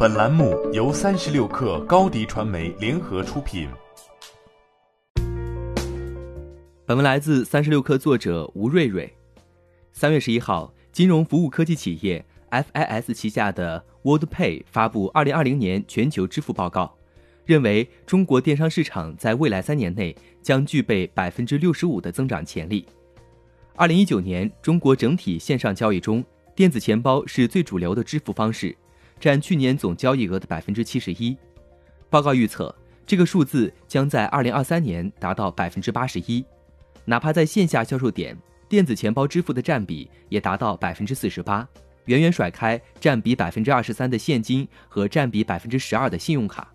本栏目由三十六氪高低传媒联合出品。本文来自三十六氪作者吴瑞瑞。三月十一号，金融服务科技企业 FIS 旗下的 WorldPay 发布二零二零年全球支付报告，认为中国电商市场在未来三年内将具备百分之六十五的增长潜力。二零一九年，中国整体线上交易中，电子钱包是最主流的支付方式，占去年总交易额的百分之七十一。报告预测，这个数字将在二零二三年达到百分之八十一。哪怕在线下销售点，电子钱包支付的占比也达到百分之四十八，远远甩开占比百分之二十三的现金和占比百分之十二的信用卡。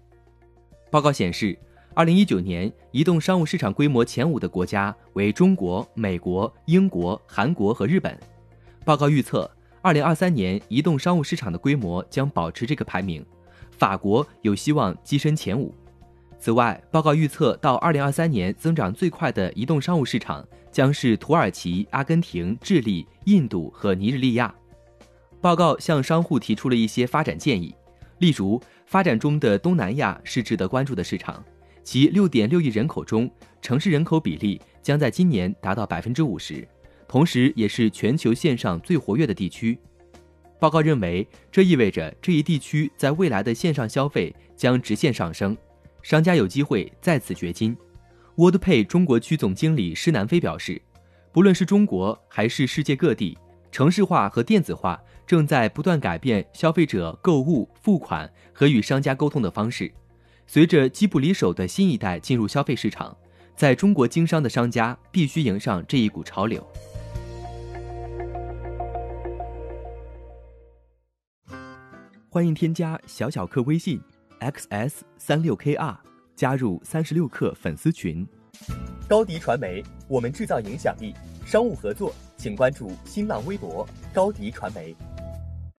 报告显示，二零一九年移动商务市场规模前五的国家为中国、美国、英国、韩国和日本。报告预测，二零二三年移动商务市场的规模将保持这个排名，法国有希望跻身前五。此外，报告预测，到二零二三年，增长最快的移动商务市场将是土耳其、阿根廷、智利、印度和尼日利亚。报告向商户提出了一些发展建议，例如，发展中的东南亚是值得关注的市场，其六点六亿人口中，城市人口比例将在今年达到百分之五十，同时也是全球线上最活跃的地区。报告认为，这意味着这一地区在未来的线上消费将直线上升。商家有机会再次掘金。WorldPay 中国区总经理施南飞表示，不论是中国还是世界各地，城市化和电子化正在不断改变消费者购物、付款和与商家沟通的方式。随着机不离手的新一代进入消费市场，在中国经商的商家必须迎上这一股潮流。欢迎添加小小客微信。xs 三六 kr 加入三十六氪粉丝群。高迪传媒，我们制造影响力。商务合作，请关注新浪微博高迪传媒。